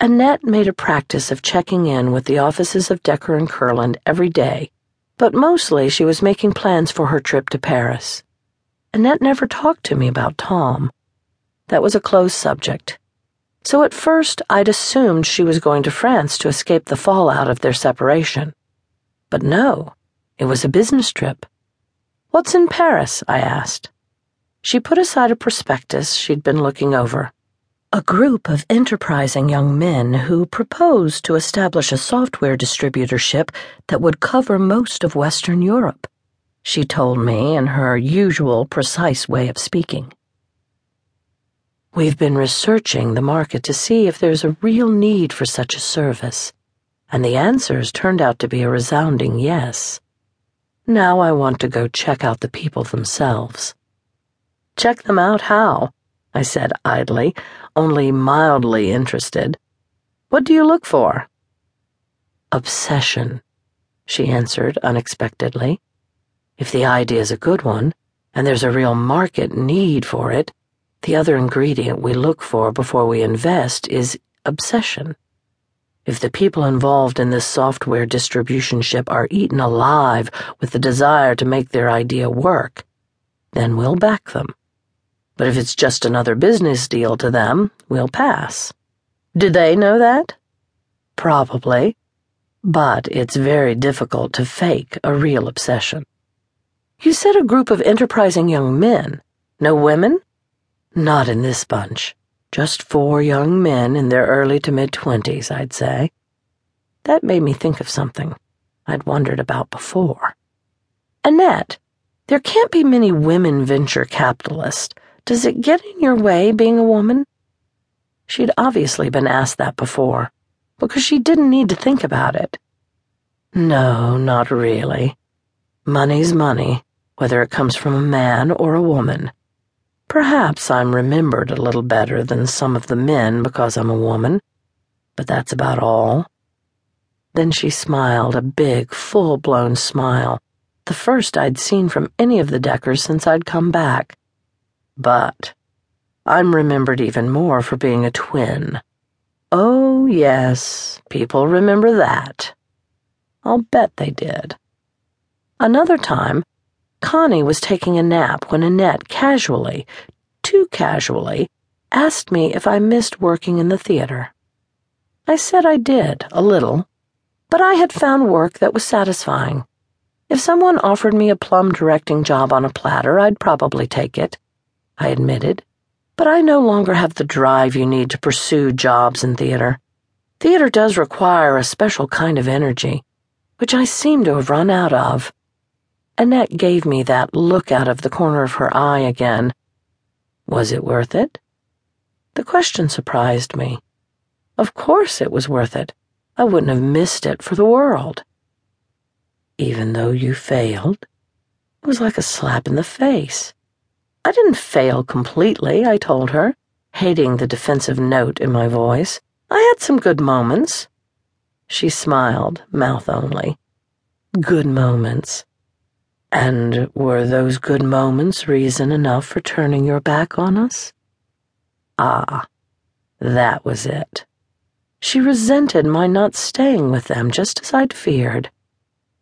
Annette made a practice of checking in with the offices of Decker and Kurland every day, but mostly she was making plans for her trip to Paris. Annette never talked to me about Tom. That was a closed subject. So at first I'd assumed she was going to France to escape the fallout of their separation. But no, it was a business trip. What's in Paris? I asked. She put aside a prospectus she'd been looking over. A group of enterprising young men who proposed to establish a software distributorship that would cover most of Western Europe, she told me in her usual precise way of speaking. We've been researching the market to see if there's a real need for such a service, and the answers turned out to be a resounding yes. Now I want to go check out the people themselves. Check them out how? I said idly, only mildly interested. What do you look for? Obsession, she answered unexpectedly. If the idea is a good one, and there's a real market need for it, the other ingredient we look for before we invest is obsession. If the people involved in this software distributorship are eaten alive with the desire to make their idea work, then we'll back them. But if it's just another business deal to them, we'll pass. Do they know that? Probably. But it's very difficult to fake a real obsession. You said a group of enterprising young men. No women? Not in this bunch. Just four young men in their early to mid twenties, I'd say. That made me think of something I'd wondered about before. Annette, there can't be many women venture capitalists does it get in your way being a woman? She'd obviously been asked that before, because she didn't need to think about it. No, not really. Money's money, whether it comes from a man or a woman. Perhaps I'm remembered a little better than some of the men because I'm a woman, but that's about all. Then she smiled, a big, full blown smile, the first I'd seen from any of the Deckers since I'd come back. But I'm remembered even more for being a twin. Oh, yes, people remember that. I'll bet they did. Another time, Connie was taking a nap when Annette casually, too casually, asked me if I missed working in the theater. I said I did, a little, but I had found work that was satisfying. If someone offered me a plum directing job on a platter, I'd probably take it. I admitted, but I no longer have the drive you need to pursue jobs in theater. Theater does require a special kind of energy, which I seem to have run out of. Annette gave me that look out of the corner of her eye again. Was it worth it? The question surprised me. Of course it was worth it. I wouldn't have missed it for the world. Even though you failed, it was like a slap in the face. I didn't fail completely, I told her, hating the defensive note in my voice. I had some good moments. She smiled, mouth only. Good moments. And were those good moments reason enough for turning your back on us? Ah, that was it. She resented my not staying with them just as I'd feared.